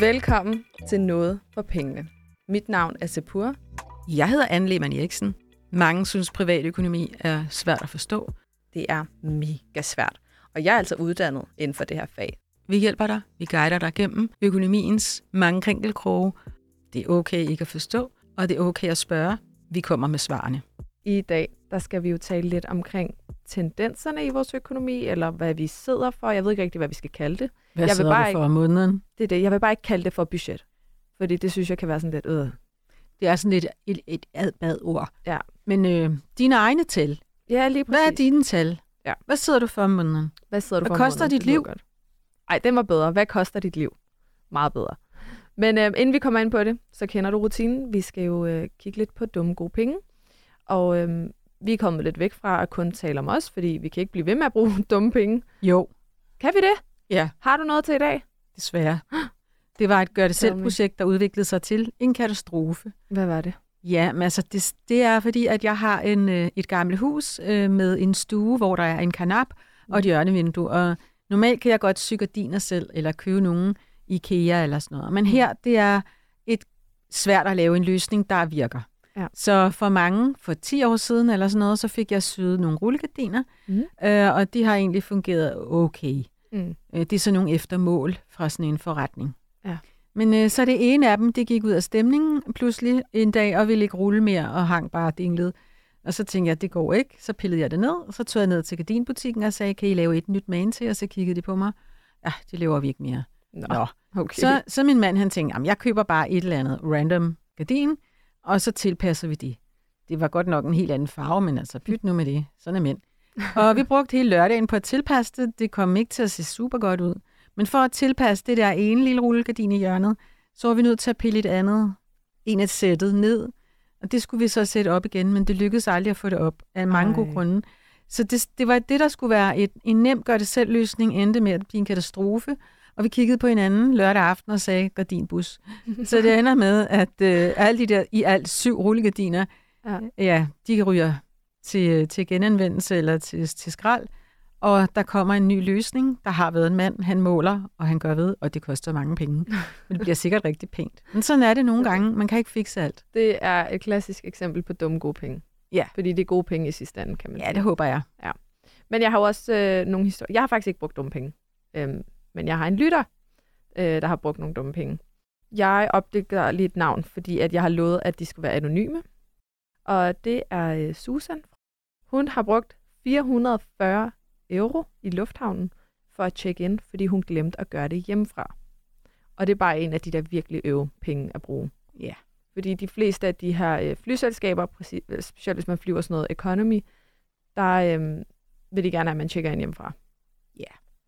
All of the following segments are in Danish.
Velkommen til Noget for Pengene. Mit navn er Sepur. Jeg hedder Anne Lehmann Eriksen. Mange synes, privatøkonomi er svært at forstå. Det er mega svært, og jeg er altså uddannet inden for det her fag. Vi hjælper dig. Vi guider dig gennem økonomiens mange krinkelkroge. Det er okay ikke at forstå, og det er okay at spørge. Vi kommer med svarene. I dag der skal vi jo tale lidt omkring tendenserne i vores økonomi, eller hvad vi sidder for. Jeg ved ikke rigtig, hvad vi skal kalde det. Hvad jeg vil bare for om måneden? Det er det. Jeg vil bare ikke kalde det for budget. Fordi det synes jeg kan være sådan lidt øh. Det er sådan lidt et, et adbad ord. Ja. Men øh, dine egne tal. Ja, lige præcis. Hvad er dine tal? Ja. Hvad sidder du for om måneden? Hvad sidder du Hvad for om koster måneden? dit liv? Godt. Ej, den var bedre. Hvad koster dit liv? Meget bedre. Men øh, inden vi kommer ind på det, så kender du rutinen. Vi skal jo øh, kigge lidt på dumme gode penge. Og øh, vi er kommet lidt væk fra at kun tale om os, fordi vi kan ikke blive ved med at bruge dumme penge. Jo. Kan vi det? Ja, Har du noget til i dag? desværre. Det var et gør-det-selv-projekt, der udviklede sig til en katastrofe. Hvad var det? Ja, men altså, det, det er fordi, at jeg har en, øh, et gammelt hus øh, med en stue, hvor der er en kanap og et hjørnevindue. Og normalt kan jeg godt sy gardiner selv, eller købe nogen IKEA eller sådan noget. Men her, det er et svært at lave en løsning, der virker. Ja. Så for mange, for 10 år siden eller sådan noget, så fik jeg syet nogle rullegardiner, Mhm. øh, og de har egentlig fungeret okay. Mm. Øh, Det er sådan nogle eftermål fra sådan en forretning. Ja. Men øh, så det ene af dem, det gik ud af stemningen pludselig en dag, og ville ikke rulle mere, og hang bare dinglet. Og så tænkte jeg, det går ikke. Så pillede jeg det ned, og så tog jeg ned til gardinbutikken og sagde, kan I lave et nyt man til? Og så kiggede de på mig. Ja, det laver vi ikke mere. Nå, Nå. okay. Så, så min mand, han tænkte, jeg køber bare et eller andet random gardin, og så tilpasser vi det. Det var godt nok en helt anden farve, men altså byt nu med det. Sådan er mænd. Og vi brugte hele lørdagen på at tilpasse det. Det kom ikke til at se super godt ud. Men for at tilpasse det der ene lille rullegardin i hjørnet, så var vi nødt til at pille et andet, en af sættet ned. Og det skulle vi så sætte op igen, men det lykkedes aldrig at få det op af mange Ej. gode grunde. Så det, det var det, der skulle være et, en nem gør-det-selv-løsning, endte med at blive en katastrofe. Og vi kiggede på hinanden lørdag aften og sagde, gardinbus. Så det ender med, at øh, alle de der i alt syv rullegardiner, Ja. ja, de ryger til, til genanvendelse eller til, til skrald. Og der kommer en ny løsning. Der har været en mand, han måler, og han gør ved, og det koster mange penge. Men det bliver sikkert rigtig pænt. Men sådan er det nogle gange. Man kan ikke fikse alt. Det er et klassisk eksempel på dumme gode penge. Ja. Fordi det er gode penge i sidste ende, kan man Ja, sige. det håber jeg. Men jeg har jo også øh, nogle historier. Jeg har faktisk ikke brugt dumme penge. Øhm, men jeg har en lytter, øh, der har brugt nogle dumme penge. Jeg opdækker lige et navn, fordi at jeg har lovet, at de skulle være anonyme. Og det er øh, Susan. Hun har brugt 440 euro i lufthavnen for at tjekke ind, fordi hun glemte at gøre det hjemmefra. Og det er bare en af de der virkelig øve penge at bruge. Ja. Fordi de fleste af de her øh, flyselskaber, specielt hvis man flyver sådan noget economy, der øh, vil de gerne have, at man tjekker ind hjemmefra.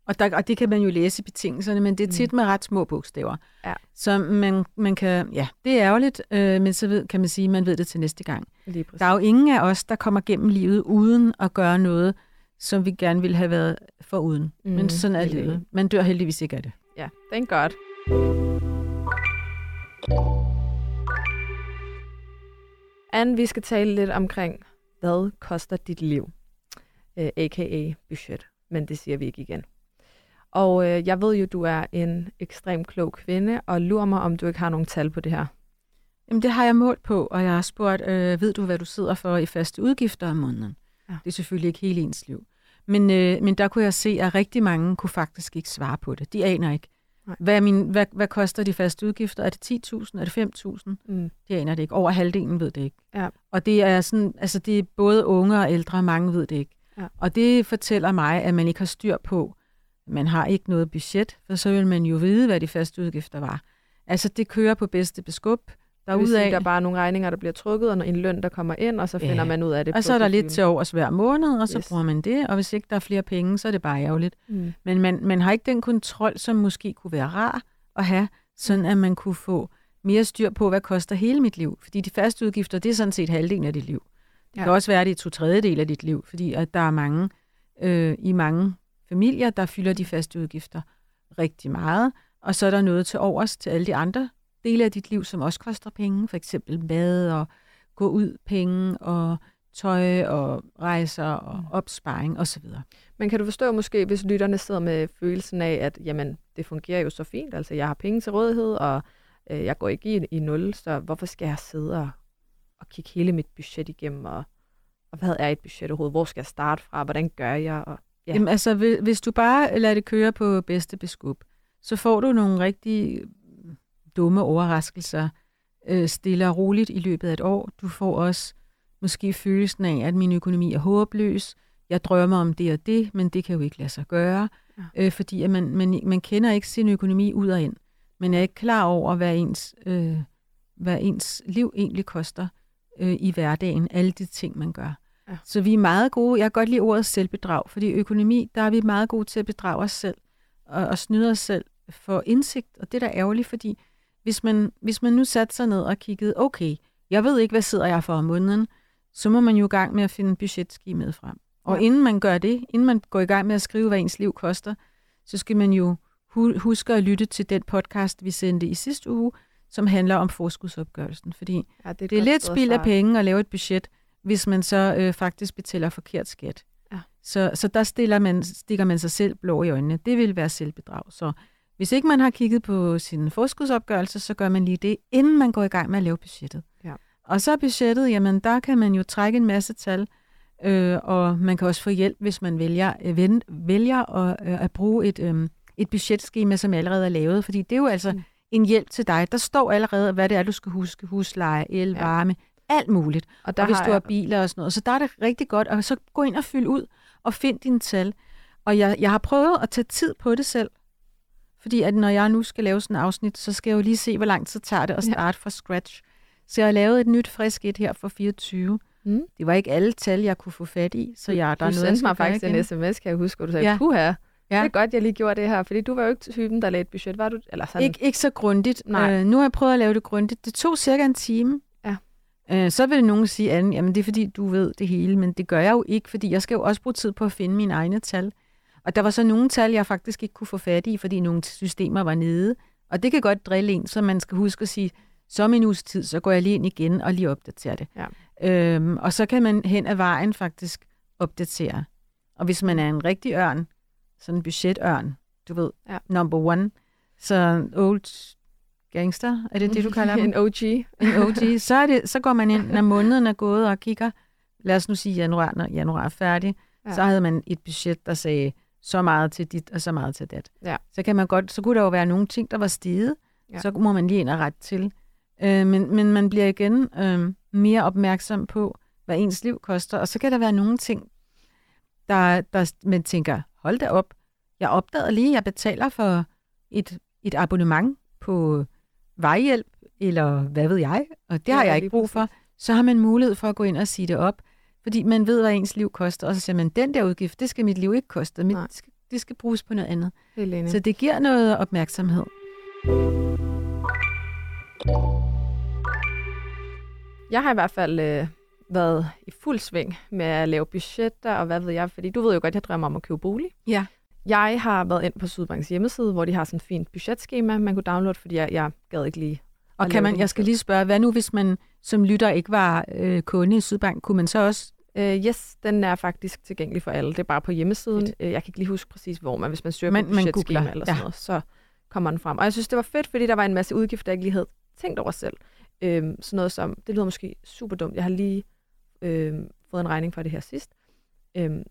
Og, der, og det kan man jo læse i betingelserne, men det er Mm. tit med ret små bogstaver. Ja. Så man, man kan, ja, det er ærgerligt, øh, men så ved, kan man sige, at man ved det til næste gang. Der er jo ingen af os, der kommer gennem livet uden at gøre noget, som vi gerne ville have været for uden. Mm, men sådan er livet. Man dør heldigvis ikke af det. Ja, thank God. Anne, vi skal tale lidt omkring, hvad koster dit liv? Øh, A.k.a. budget, men det siger vi ikke igen. Og øh, jeg ved jo, du er en ekstremt klog kvinde, og lurer mig, om du ikke har nogen tal på det her. Jamen, det har jeg målt på, og jeg har spurgt, øh, ved du, hvad du sidder for i faste udgifter om måneden? Ja. Det er selvfølgelig ikke hele ens liv. Men, øh, men der kunne jeg se, at rigtig mange kunne faktisk ikke svare på det. De aner ikke. Nej. Hvad, min, hvad, hvad koster de faste udgifter? Er det 10.000? Er det 5.000? Mm. De aner det ikke. Over halvdelen ved det ikke. Ja. Og det er sådan, altså det er både unge og ældre, mange ved det ikke. Ja. Og det fortæller mig, at man ikke har styr på, man har ikke noget budget, for så vil man jo vide, hvad de faste udgifter var. Altså det kører på bedste beskub. Der er, sige, der er bare nogle regninger, der bliver trukket, og en løn, der kommer ind, og så finder Ja. man ud af det. og så er der lidt til overs hver måned, og så Yes. bruger man det. Og hvis ikke der er flere penge, så er det bare ærgerligt. Mm. Men man, man har ikke den kontrol, som måske kunne være rar at have, sådan at man kunne få mere styr på, hvad koster hele mit liv. Fordi de faste udgifter, det er sådan set halvdelen af dit liv. Det ja. kan også være, at det er to tredjedel af dit liv, fordi at der er mange øh, i mange familier, der fylder de faste udgifter rigtig meget. Og så er der noget til overs til alle de andre dele af dit liv, som også koster penge. For eksempel mad og gå ud penge og tøj og rejser og Mm. opsparing osv. Men kan du forstå måske, hvis lytterne sidder med følelsen af, at jamen, det fungerer jo så fint, altså jeg har penge til rådighed, og øh, jeg går ikke i, i nul, så hvorfor skal jeg sidde og, og kigge hele mit budget igennem, og, og hvad er et budget overhovedet, hvor skal jeg starte fra, hvordan gør jeg, og Ja. Ja. Jamen altså, hvi- hvis du bare lader det køre på bedste beskub, så får du nogle rigtig dumme overraskelser øh, stille og roligt i løbet af et år. Du får også måske følelsen af, at min økonomi er håbløs. Jeg drømmer om det og det, men det kan jo ikke lade sig gøre, ja. øh, fordi at man, man, man kender ikke sin økonomi ud og ind. Man er ikke klar over, hvad ens, øh, hvad ens liv egentlig koster øh, i hverdagen, alle de ting, man gør. Ja. Så vi er meget gode, jeg kan godt lide ordet selvbedrag, fordi i økonomi, der er vi meget gode til at bedrage os selv og, og snyde os selv for indsigt, og det er da ærgerligt, fordi hvis man, hvis man nu satte sig ned og kiggede, okay, jeg ved ikke, hvad sidder jeg for om måneden, så må man jo i gang med at finde budgetskimet frem. Og Ja. inden man gør det, inden man går i gang med at skrive, hvad ens liv koster, så skal man jo hu- huske at lytte til den podcast, vi sendte i sidste uge, som handler om forskudsopgørelsen. Fordi ja, det er, et det er lidt spild af penge at lave et budget, hvis man så øh, faktisk betaler forkert skat. Ja. Så, så der stiller man, stikker man sig selv blå i øjnene. Det vil være selvbedrag. Så hvis ikke man har kigget på sin forskudsopgørelse, så gør man lige det, inden man går i gang med at lave budgettet. Ja. Og så budgettet, jamen der kan man jo trække en masse tal, øh, og man kan også få hjælp, hvis man vælger, øh, ven, vælger at, øh, at bruge et, øh, et budgetskema, som allerede er lavet. Fordi det er jo altså mm. en hjælp til dig. Der står allerede, hvad det er, du skal huske. Husleje, el, Ja. varme, alt muligt. Og Der og hvis du har jeg- biler og sådan noget. Så der er det rigtig godt. Og så gå ind og fyld ud og find dine tal. Og jeg, jeg har prøvet at tage tid på det selv. Fordi at når jeg nu skal lave sådan et afsnit, så skal jeg jo lige se, hvor lang tid tager det at Ja. starte fra scratch. Så jeg har lavet et nyt frisk et her for 24. Mm. Det var ikke alle tal, jeg kunne få fat i, så jeg, der du er noget, sendte mig faktisk gøre en igen. sms, kan jeg huske, hvor du sagde, ja. Ja. puha, ja. Ja. det er godt, jeg lige gjorde det her, fordi du var jo ikke typen, der lagde et budget, var du? Eller sådan, Ikke, ikke så grundigt. Nej. Øh, nu har jeg prøvet at lave det grundigt. Det tog cirka en time. Øh, så vil nogen sige, at jamen, det er fordi, du ved det hele, men det gør jeg jo ikke, fordi jeg skal jo også bruge tid på at finde mine egne tal. Og der var så nogle tal, jeg faktisk ikke kunne få fat i, fordi nogle systemer var nede. Og det kan godt drille en, så man skal huske at sige, så om en uges tid, så går jeg lige ind igen og lige opdaterer det. Ja. Øhm, og så kan man hen ad vejen faktisk opdatere. Og hvis man er en rigtig ørn, sådan en budgetørn, du ved, Ja. number one, så old gangster, er det det, du kalder dem? en OG. en OG, så, er det, så går man ind, når måneden er gået og kigger, lad os nu sige januar, når januar er færdig, Ja. så havde man et budget, der sagde så meget til dit og så meget til dat. Ja. Så kan man godt, så kunne der jo være nogle ting, der var steget, ja. så må man lige ind og rette til. Øh, men, men man bliver igen øh, mere opmærksom på, hvad ens liv koster, og så kan der være nogle ting, der, der man tænker, hold da op, jeg opdagede lige, at jeg betaler for et, et abonnement på vejhjælp, eller hvad ved jeg, og det har jeg ikke brug for, så har man mulighed for at gå ind og sige det op, fordi man ved, hvad ens liv koster, og så siger man, den der udgift, det skal mit liv ikke koste, mit, det, skal, det skal bruges på noget andet. Enig. Så det giver noget opmærksomhed. Jeg har i hvert fald øh, været i fuld sving med at lave budgetter, og hvad ved jeg, fordi du ved jo godt, jeg drømmer om at købe bolig. Ja. Jeg har været ind på Sydbanks hjemmeside, hvor de har sådan et fint budgetskema, man kunne downloade, fordi jeg, jeg gad ikke lige Og kan man, jeg skal lige spørge, hvad nu hvis man som lytter ikke var øh, kunde i Sydbank, kunne man så også? Øh, yes, den er faktisk tilgængelig for alle. Det er bare på hjemmesiden. Fedt. Øh, jeg kan ikke lige huske præcis, hvor, men hvis man søger Men på man budgetskema googler, eller ja. sådan noget, så kommer den frem. Og jeg synes, det var fedt, fordi der var en masse udgifter, jeg ikke lige havde tænkt over selv. Øhm, sådan noget som, det lyder måske super dumt. Jeg har lige øhm, fået en regning for det her sidst. Øhm,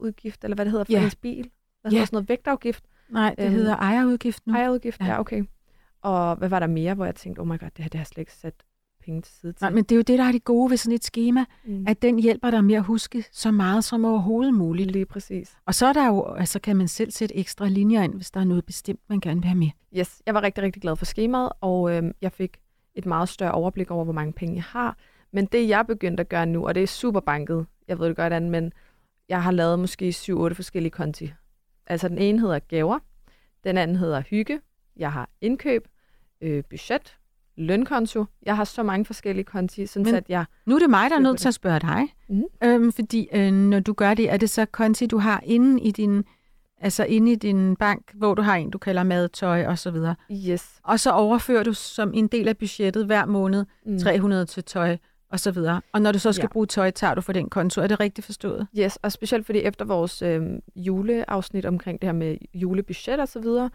ejerudgift, eller hvad det hedder for Ja. ens bil. Hvad Ja. sådan noget vægtafgift? Nej, det Øhm, hedder ejerudgift nu. Ejerudgift, ja. Ja. okay. Og hvad var der mere, hvor jeg tænkte, oh my god, det her det har jeg slet ikke sat penge til side til. Nej, men det er jo det, der er det gode ved sådan et schema, mm. at den hjælper dig med at huske så meget som overhovedet muligt. Lige præcis. Og så er der jo, altså kan man selv sætte ekstra linjer ind, hvis der er noget bestemt, man gerne vil have med. Yes, jeg var rigtig, rigtig glad for skemaet, og øhm, jeg fik et meget større overblik over, hvor mange penge jeg har. Men det, jeg begyndte at gøre nu, og det er super banket, jeg ved det godt, Anne, men jeg har lavet måske 7-8 forskellige konti. Altså den ene hedder gaver, den anden hedder hygge, jeg har indkøb, øh, budget, lønkonto. Jeg har så mange forskellige konti, sådan Men- at jeg... Nu er det mig, der er nødt til at spørge dig. Mhm. Øhm, fordi øh, når du gør det, er det så konti, du har inde i din, altså inde i din bank, hvor du har en, du kalder mad, tøj og så videre. Yes. Og så overfører du som en del af budgettet hver måned Mm. 300 til tøj, og så videre. Og når du så skal Ja. bruge tøj, tager du for den konto. Er det rigtigt forstået? Yes, og specielt fordi efter vores øh, juleafsnit omkring det her med julebudget og så videre,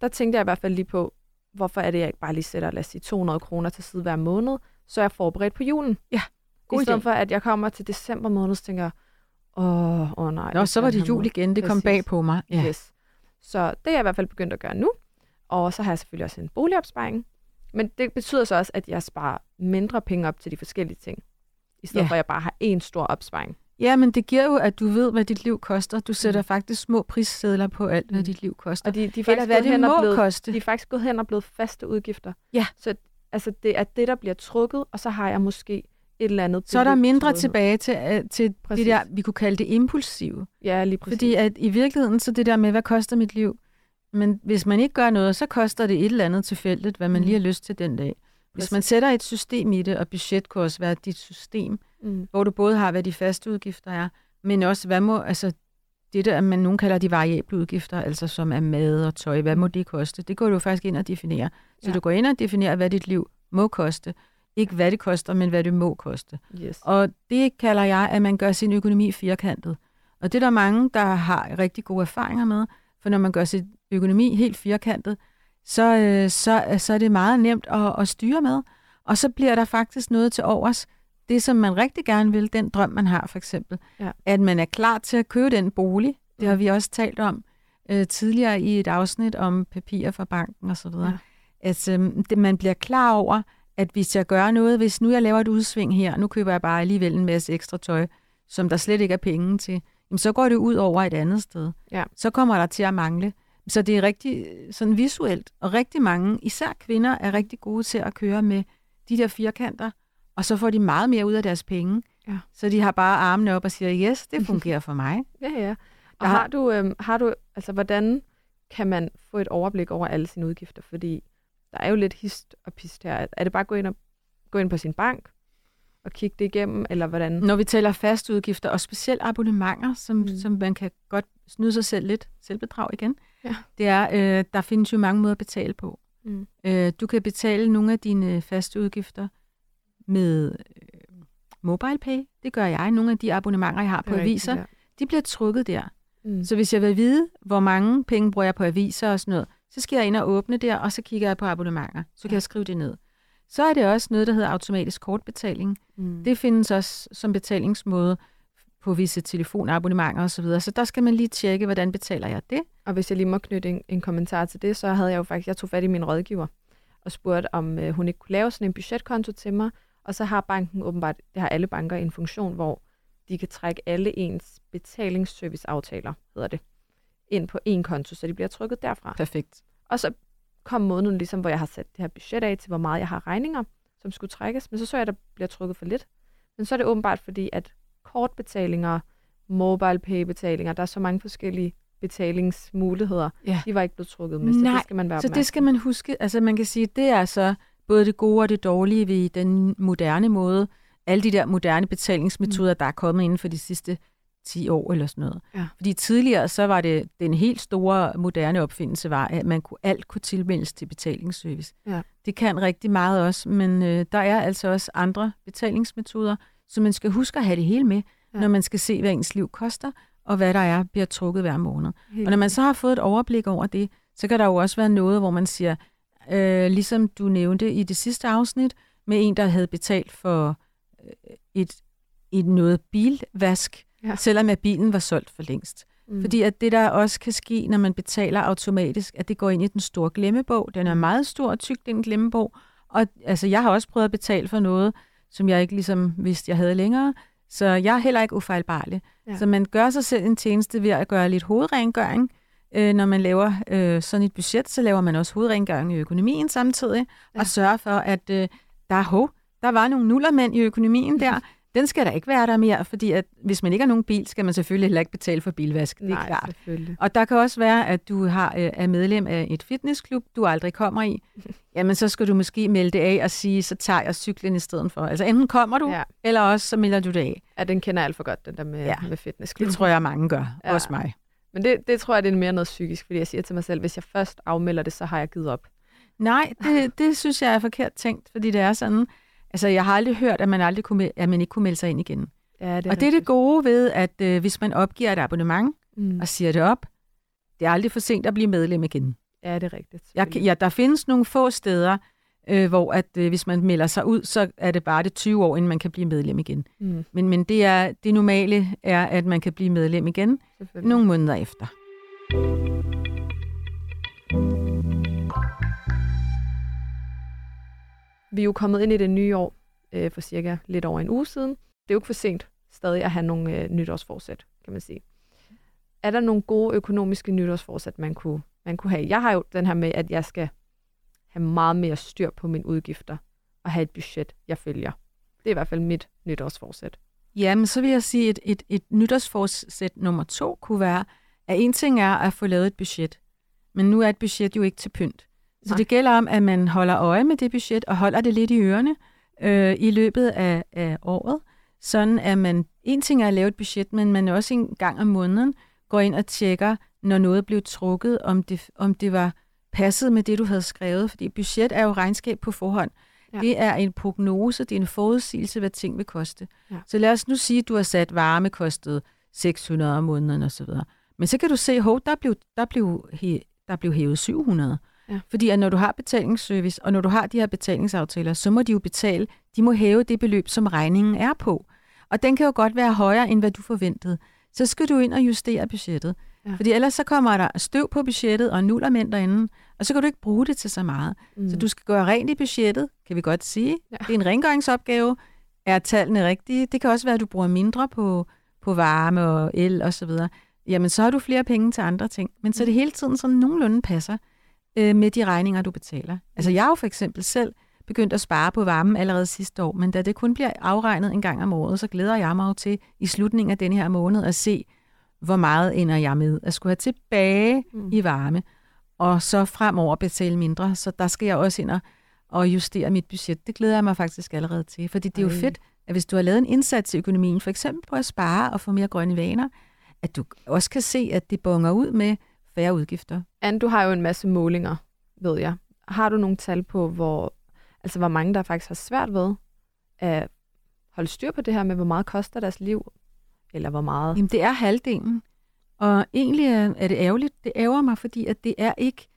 der tænkte jeg i hvert fald lige på, hvorfor er det, jeg ikke bare lige sætter, lad os sige, 200 kroner til side hver måned, så er jeg forberedt på julen. Ja, god I stedet idé. for, at jeg kommer til december måned, så tænker åh, åh nej. Nå, så var det jul måned." igen. Det kom Præcis. bag på mig. Ja. Yes. Så det er jeg i hvert fald begyndt at gøre nu. Og så har jeg selvfølgelig også en boligopsparing. Men det betyder så også, at jeg sparer mindre penge op til de forskellige ting. I stedet Ja. for, at jeg bare har én stor opsparing. ja, men det giver jo, at du ved, hvad dit liv koster. Du sætter faktisk små prissedler på alt, hvad Mm. dit liv koster. Og de, de, er Eller faktisk hvad gået det må blevet, koste. de er faktisk gået hen og blevet faste udgifter. Ja. Så altså, det er det, der bliver trukket, og så har jeg måske et eller andet Så er der mindre rådighed. tilbage til, øh, til det der, vi kunne kalde det impulsive. Ja, lige præcis. Fordi at i virkeligheden, så det der med, hvad koster mit liv? Men hvis man ikke gør noget, så koster det et eller andet tilfældigt, hvad man Mm. lige har lyst til den dag. Hvis Præcis. man sætter et system i det, og budget kunne også være dit system, mm. hvor du både har, hvad de faste udgifter er, men også, hvad må, altså det der, man nogen kalder de variable udgifter, altså som er mad og tøj, hvad må det koste? Det går du faktisk ind og definere. Så Ja. du går ind og definerer, hvad dit liv må koste. Ikke hvad det koster, men hvad det må koste. Yes. Og det kalder jeg, at man gør sin økonomi firkantet. Og det er der mange, der har rigtig gode erfaringer med. For når man gør sin økonomi helt firkantet, så, øh, så, så er det meget nemt at, at styre med. Og så bliver der faktisk noget til overs. Det, som man rigtig gerne vil, den drøm, man har for eksempel. Ja. At man er klar til at købe den bolig. Det har Mm. vi også talt om øh, tidligere i et afsnit om papirer fra banken osv. Ja. At øh, det, man bliver klar over, at hvis jeg gør noget, hvis nu jeg laver et udsving her, nu køber jeg bare alligevel en masse ekstra tøj, som der slet ikke er penge til, jamen så går det ud over et andet sted. Ja. Så kommer der til at mangle. Så det er rigtig øh, sådan visuelt, og rigtig mange, især kvinder, er rigtig gode til at køre med de der firkanter, og så får de meget mere ud af deres penge. Ja. Så de har bare armene op og siger, yes, det fungerer for mig. Ja, ja. Og har- du, øhm, har du, altså hvordan kan man få et overblik over alle sine udgifter? Fordi der er jo lidt hist og pist her. Er det bare at gå ind, og, gå ind på sin bank og kigge det igennem, eller hvordan? Når vi taler faste udgifter, og specielt abonnementer, som, mm. Mm. som man kan godt snyde sig selv lidt, selvbedrag igen, Ja. det er, øh, der findes jo mange måder at betale på. Mm. Øh, du kan betale nogle af dine faste udgifter med øh, MobilePay. Det gør jeg. Nogle af de abonnementer, jeg har på rigtigt, aviser, ja. de bliver trukket der. Mm. Så hvis jeg vil vide, hvor mange penge bruger jeg på aviser og sådan noget, så skal jeg ind og åbne der, og så kigger jeg på abonnementer. Så kan Ja. jeg skrive det ned. Så er det også noget, der hedder automatisk kortbetaling. Mm. Det findes også som betalingsmåde på visse telefonabonnementer osv. Så, videre. så der skal man lige tjekke, hvordan betaler jeg det. Og hvis jeg lige må knytte en, en kommentar til det, så havde jeg jo faktisk, jeg tog fat i min rådgiver og spurgte, om øh, hun ikke kunne lave sådan en budgetkonto til mig. Og så har banken åbenbart, det har alle banker en funktion, hvor de kan trække alle ens betalingsserviceaftaler, hedder det, ind på en konto, så de bliver trykket derfra. Perfekt. Og så kom måneden ligesom, hvor jeg har sat det her budget af til, hvor meget jeg har regninger, som skulle trækkes. Men så så jeg, at der bliver trykket for lidt. Men så er det åbenbart fordi, at kortbetalinger, mobile pay betalinger, der er så mange forskellige betalingsmuligheder, Ja. de var ikke blevet trukket med, så Nej, det skal man være Så det skal man huske. Altså man kan sige, det er så både det gode og det dårlige ved den moderne måde. Alle de der moderne betalingsmetoder, mm. der er kommet inden for de sidste 10 år eller sådan noget. Ja. Fordi tidligere, så var det den helt store moderne opfindelse, var, at man kunne, alt kunne tilmeldes til betalingsservice. Ja. Det kan rigtig meget også, men øh, der er altså også andre betalingsmetoder, så man skal huske at have det hele med, Ja. når man skal se, hvad ens liv koster, og hvad der er, bliver trukket hver måned. Helt Og når man så har fået et overblik over det, så kan der jo også være noget, hvor man siger, øh, ligesom du nævnte i det sidste afsnit, med en, der havde betalt for øh, et, et noget bilvask, Ja. selvom at bilen var solgt for længst. mm. Mm. Fordi at det, der også kan ske, når man betaler automatisk, at det går ind i den store glemmebog. Den er meget stor og tyk, den glemmebog. Og altså, jeg har også prøvet at betale for noget, som jeg ikke ligesom vidste, jeg havde længere. Så jeg er heller ikke ufejlbarlig. Ja. Så man gør sig selv en tjeneste ved at gøre lidt hovedrengøring. Øh, når man laver øh, sådan et budget, så laver man også hovedrengøring i økonomien samtidig, ja. og sørger for, at øh, der er hov, der var nogle nullermænd i økonomien der. Den skal der ikke være der mere, fordi at hvis man ikke har nogen bil, skal man selvfølgelig heller ikke betale for bilvask. Det er Nej, klart. Og der kan også være, at du har, øh, er medlem af et fitnessklub, du aldrig kommer i. Jamen, så skal du måske melde det af og sige, så tager jeg cyklen i stedet for. Altså enten kommer du, Ja. eller også så melder du det af. Ja, den kender jeg alt for godt, den der med, ja. Med fitness. Det tror jeg, mange gør. Ja. Også mig. Men det, det tror jeg, det er mere noget psykisk, fordi jeg siger til mig selv, hvis jeg først afmelder det, så har jeg givet op. Nej, det, det synes jeg er forkert tænkt, fordi det er sådan, Altså, jeg har aldrig hørt, at man, aldrig kunne, at man ikke kunne melde sig ind igen. Ja, det og det er det gode ved, at øh, hvis man opgiver et abonnement Mm. og siger det op, det er aldrig for sent at blive medlem igen. Ja, det er rigtigt. Jeg, ja, der findes nogle få steder, øh, hvor at, øh, hvis man melder sig ud, så er det bare det 20 år, inden man kan blive medlem igen. Mm, Men, men det, er, det normale er, at man kan blive medlem igen nogle måneder efter. Vi er jo kommet ind i det nye år øh, for cirka lidt over en uge siden. Det er jo ikke for sent stadig at have nogle øh, nytårsforsæt, kan man sige. Er der nogle gode økonomiske nytårsforsæt, man kunne, man kunne have? Jeg har jo den her med, at jeg skal have meget mere styr på mine udgifter og have et budget, jeg følger. Det er i hvert fald mit nytårsforsæt. Jamen, så vil jeg sige, at et, et nytårsforsæt nummer to kunne være, at en ting er at få lavet et budget, men nu er et budget jo ikke til pynt. Så det gælder om, at man holder øje med det budget og holder det lidt i ørerne øh, i løbet af, af året, sådan at man, en ting er at lave et budget, men man også en gang om måneden går ind og tjekker, når noget blev trukket, om det, om det var passet med det, du havde skrevet, fordi budget er jo regnskab på forhånd. Ja. Det er en prognose, det er en forudsigelse, hvad ting vil koste. Ja. Så lad os nu sige, at du har sat varme kostet 600 om måneden osv. Men så kan du se, at der blev, der blev, der blev hævet 700. Ja. Fordi at når du har betalingsservice, og når du har de her betalingsaftaler, så må de jo betale, de må hæve det beløb, som regningen er på. Og den kan jo godt være højere, end hvad du forventede. Så skal du ind og justere budgettet. Ja. Fordi ellers så kommer der støv på budgettet og nullermænd derinde, og så kan du ikke bruge det til så meget. Mm. Så du skal gøre rent i budgettet, kan vi godt sige. Ja. Det er en rengøringsopgave. Er tallene rigtige? Det kan også være, at du bruger mindre på, på varme og el og så videre. Jamen, så har du flere penge til andre ting. Men så det hele tiden sådan nogenlunde passer øh, med de regninger, du betaler. Altså, jeg har jo for eksempel selv begyndt at spare på varmen allerede sidste år, men da det kun bliver afregnet en gang om året, så glæder jeg mig jo til i slutningen af denne her måned at se, hvor meget ender jeg med at skulle have tilbage Mm. i varme, og så fremover betale mindre. Så der skal jeg også ind og, og justere mit budget. Det glæder jeg mig faktisk allerede til, fordi det er jo Ej. fedt, at hvis du har lavet en indsats i økonomien, for eksempel på at spare og få mere grønne vaner, at du også kan se, at det bonger ud med færre udgifter. Anne, du har jo en masse målinger, ved jeg. Har du nogle tal på, hvor, altså, hvor mange der faktisk har svært ved at holde styr på det her med, hvor meget koster deres liv? Eller hvor meget? Jamen, det er halvdelen. Og egentlig er, er det ærgerligt. Det ærger mig, fordi at det er ikke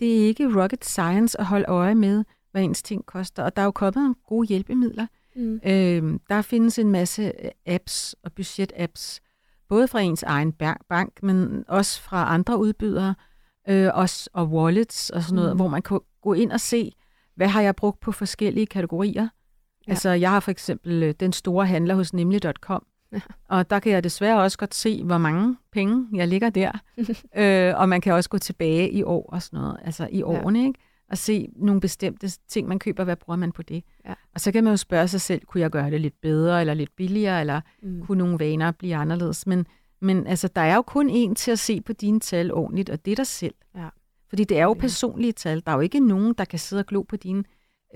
det er ikke rocket science at holde øje med, hvad ens ting koster. Og der er jo kommet nogle gode hjælpemidler. Mm. Øh, der findes en masse apps og budget-apps, både fra ens egen ba- bank, men også fra andre udbydere, øh, også, og wallets og sådan noget, Mm. hvor man kan gå ind og se, hvad har jeg brugt på forskellige kategorier. Ja. Ja. Altså, jeg har for eksempel øh, den store handler hos nemlig.com, Ja. og der kan jeg desværre også godt se, hvor mange penge jeg ligger der. øh, og man kan også gå tilbage i år og sådan noget, altså i årene, ikke? Og se nogle bestemte ting, man køber, hvad bruger man på det. Ja. Og så kan man jo spørge sig selv, kunne jeg gøre det lidt bedre, eller lidt billigere, eller Mm. kunne nogle vaner blive anderledes? Men, men altså, der er jo kun én til at se på dine tal ordentligt, og det er dig selv. Ja. Fordi det er jo personlige tal. Der er jo ikke nogen, der kan sidde og glo på din,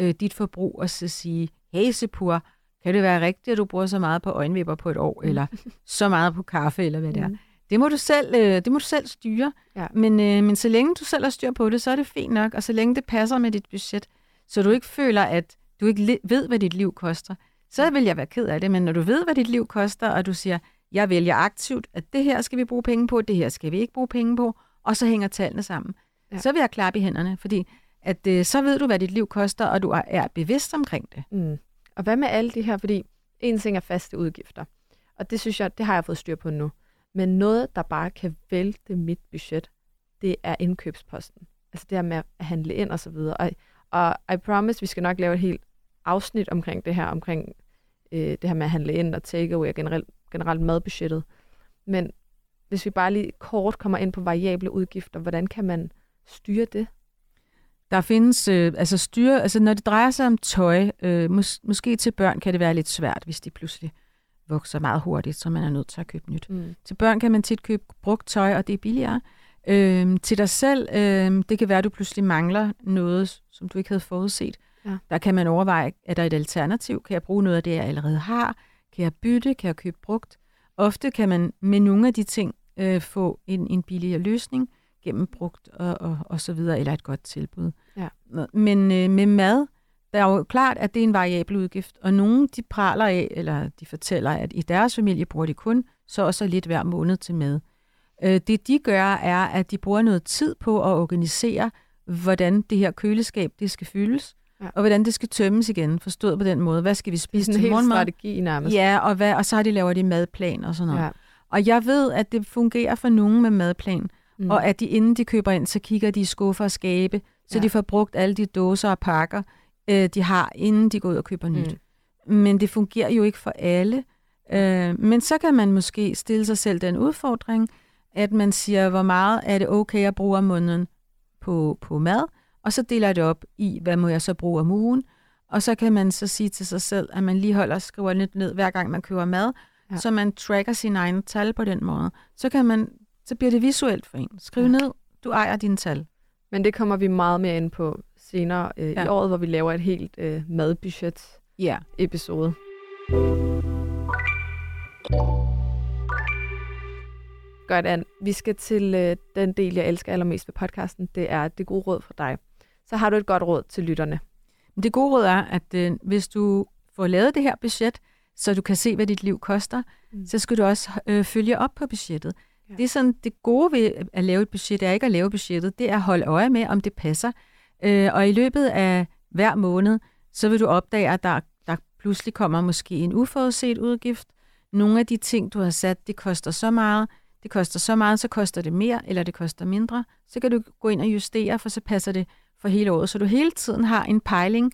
øh, dit forbrug og så sige, hey Sepur, kan det være rigtigt, at du bruger så meget på øjenvipper på et år, Mm. eller så meget på kaffe, eller hvad det er. Mm. Det må du selv, øh, det må du selv styre. Ja. Men, øh, men så længe du selv har styr på det, så er det fint nok, og så længe det passer med dit budget, så du ikke føler, at du ikke ved, hvad dit liv koster, så vil jeg være ked af det. Men når du ved, hvad dit liv koster, og du siger, jeg vælger aktivt, at det her skal vi bruge penge på, det her skal vi ikke bruge penge på, og så hænger tallene sammen, Ja. så vil jeg klappe i hænderne, fordi at, øh, så ved du, hvad dit liv koster, og du er, er bevidst omkring det. Mm. Og hvad med alle de her, fordi en ting er faste udgifter, og det synes jeg, det har jeg fået styr på nu. Men noget, der bare kan vælte mit budget, det er indkøbsposten. Altså det her med at handle ind og så videre. Og, og I promise, vi skal nok lave et helt afsnit omkring det her, omkring øh, det her med at handle ind og takeaway og generelt, generelt madbudgettet. Men hvis vi bare lige kort kommer ind på variable udgifter, hvordan kan man styre det? Der findes, øh, altså styre, altså når det drejer sig om tøj, øh, mås- måske til børn kan det være lidt svært, hvis de pludselig vokser meget hurtigt, så man er nødt til at købe nyt. Mm. Til børn kan man tit købe brugt tøj, og det er billigere. Øh, til dig selv, øh, det kan være, at du pludselig mangler noget, som du ikke havde forudset. Ja. Der kan man overveje, er der et alternativ? Kan jeg bruge noget af det, jeg allerede har? Kan jeg bytte? Kan jeg købe brugt? Ofte kan man med nogle af de ting øh, få en, en billigere løsning gennem brugt og, og, og så videre, eller et godt tilbud. Ja. Men øh, med mad, der er jo klart, at det er en variabel udgift, og nogen de praler af, eller de fortæller, at i deres familie bruger de kun så og så lidt hver måned til mad. Øh, det de gør, er, at de bruger noget tid på at organisere, hvordan det her køleskab det skal fyldes, ja. og hvordan det skal tømmes igen, forstået på den måde. Hvad skal vi spise til hel morgenmad? strategi nærmest. Ja, og, hvad, og så har de laver de madplan og sådan noget. Ja. Og jeg ved, at det fungerer for nogen med madplan, Mm. og at de inden de køber ind, så kigger de i skuffer og skabe, så ja. de får brugt alle de dåser og pakker, øh, de har, inden de går ud og køber nyt. Mm. Men det fungerer jo ikke for alle. Øh, men så kan man måske stille sig selv den udfordring, at man siger, hvor meget er det okay at bruge om måneden på, på mad, og så deler jeg det op i, hvad må jeg så bruge om ugen, og så kan man så sige til sig selv, at man lige holder og skriver lidt ned, hver gang man køber mad, Ja. så man tracker sine egne tal på den måde. Så, kan man, så bliver det visuelt for en. Skriv ja. ned, du ejer dine tal. Men det kommer vi meget mere ind på senere øh, ja. i året, hvor vi laver et helt øh, madbudget-episode. Ja. Godt, Anne. Vi skal til øh, den del, jeg elsker allermest ved podcasten. Det er det gode råd fra dig. Så har du et godt råd til lytterne. Det gode råd er, at øh, hvis du får lavet det her budget, så du kan se, hvad dit liv koster, Mm. så skal du også øh, følge op på budgettet. Ja. Det er sådan, det gode ved at lave et budget, er ikke at lave budgettet, det er at holde øje med, om det passer. Øh, og i løbet af hver måned, så vil du opdage, at der, der pludselig kommer måske en uforudset udgift. Nogle af de ting, du har sat, det koster så meget, det koster så meget, så koster det mere, eller det koster mindre. Så kan du gå ind og justere, for så passer det for hele året. Så du hele tiden har en pejling.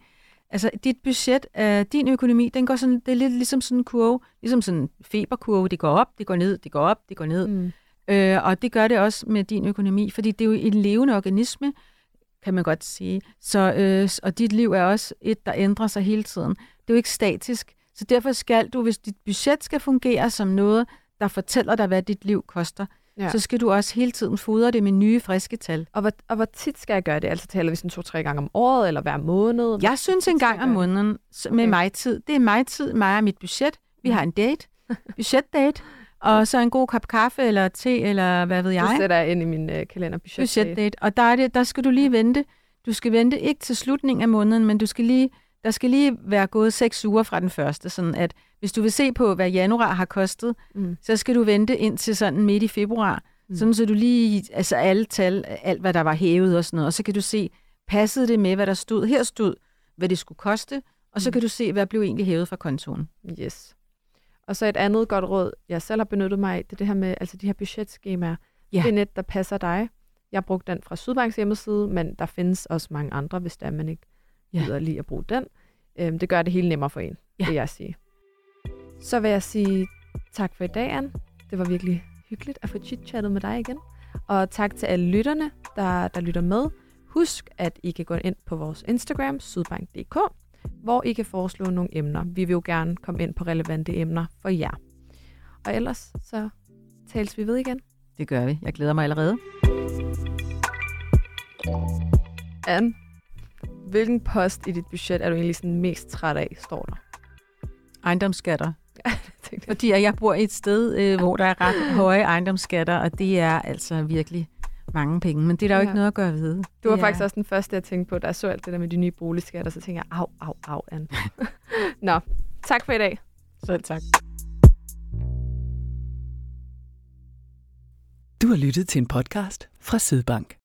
Altså, dit budget, øh, din økonomi, den går sådan, det er lidt ligesom sådan en kurve, ligesom sådan en feberkurve. Det går op, det går ned, det går op, det går ned. Mm. Øh, og det gør det også med din økonomi, fordi det er jo en levende organisme, kan man godt sige. Så, øh, og dit liv er også et, der ændrer sig hele tiden. Det er jo ikke statisk. Så derfor skal du, hvis dit budget skal fungere som noget, der fortæller dig, hvad dit liv koster, Ja. så skal du også hele tiden fodre det med nye, friske tal. Og hvor, og hvor tit skal jeg gøre det? Altså taler vi sådan to-tre gange om året, eller hver måned? Jeg synes en gang om måneden med Okay. mig tid. Det er mig tid, mig og mit budget. Vi har en date, budgetdate, og så en god kop kaffe eller te, eller hvad ved Det jeg. sætter jeg ind i min øh, kalender. Budget. Og der, er det, der skal du lige vente. Du skal vente ikke til slutningen af måneden, men du skal lige, der skal lige være gået seks uger fra den første, sådan at hvis du vil se på, hvad januar har kostet, Mm. så skal du vente ind til sådan midt i februar, mm. sådan så du lige, altså alle tal, alt hvad der var hævet og sådan noget, og så kan du se, passede det med, hvad der stod? Her stod, hvad det skulle koste, og så Mm. kan du se, hvad blev egentlig hævet fra kontoen. Yes. Og så et andet godt råd, jeg selv har benyttet mig af, det er det her med altså de her budgetskemaer. Ja. Det er net, der passer dig. Jeg brugte den fra Sydbanks hjemmeside, men der findes også mange andre, hvis der man ikke Ja. gider lige at bruge den. Øhm, det gør det hele nemmere for en, Ja. vil jeg sige. Så vil jeg sige tak for i dag, Anne. Det var virkelig hyggeligt at få chit-chattet med dig igen. Og tak til alle lytterne, der, der lytter med. Husk, at I kan gå ind på vores Instagram, sydbank.dk, hvor I kan foreslå nogle emner. Vi vil jo gerne komme ind på relevante emner for jer. Og ellers så tales vi ved igen. Det gør vi. Jeg glæder mig allerede. Anne, hvilken post i dit budget er du egentlig sådan mest træt af, står der? Ejendomsskatter. Tænkte jeg. Fordi jeg bor et sted, øh, hvor der er ret høje ejendomsskatter, og det er altså virkelig mange penge. Men det er der jo Ja. ikke noget at gøre ved. Du var Det faktisk også den første, jeg tænkte på, da jeg så alt det der med de nye boligskatter, så tænkte jeg, au, au, au, Anne. Nå, tak for i dag. Selv tak. Du har lyttet til en podcast fra Sydbank.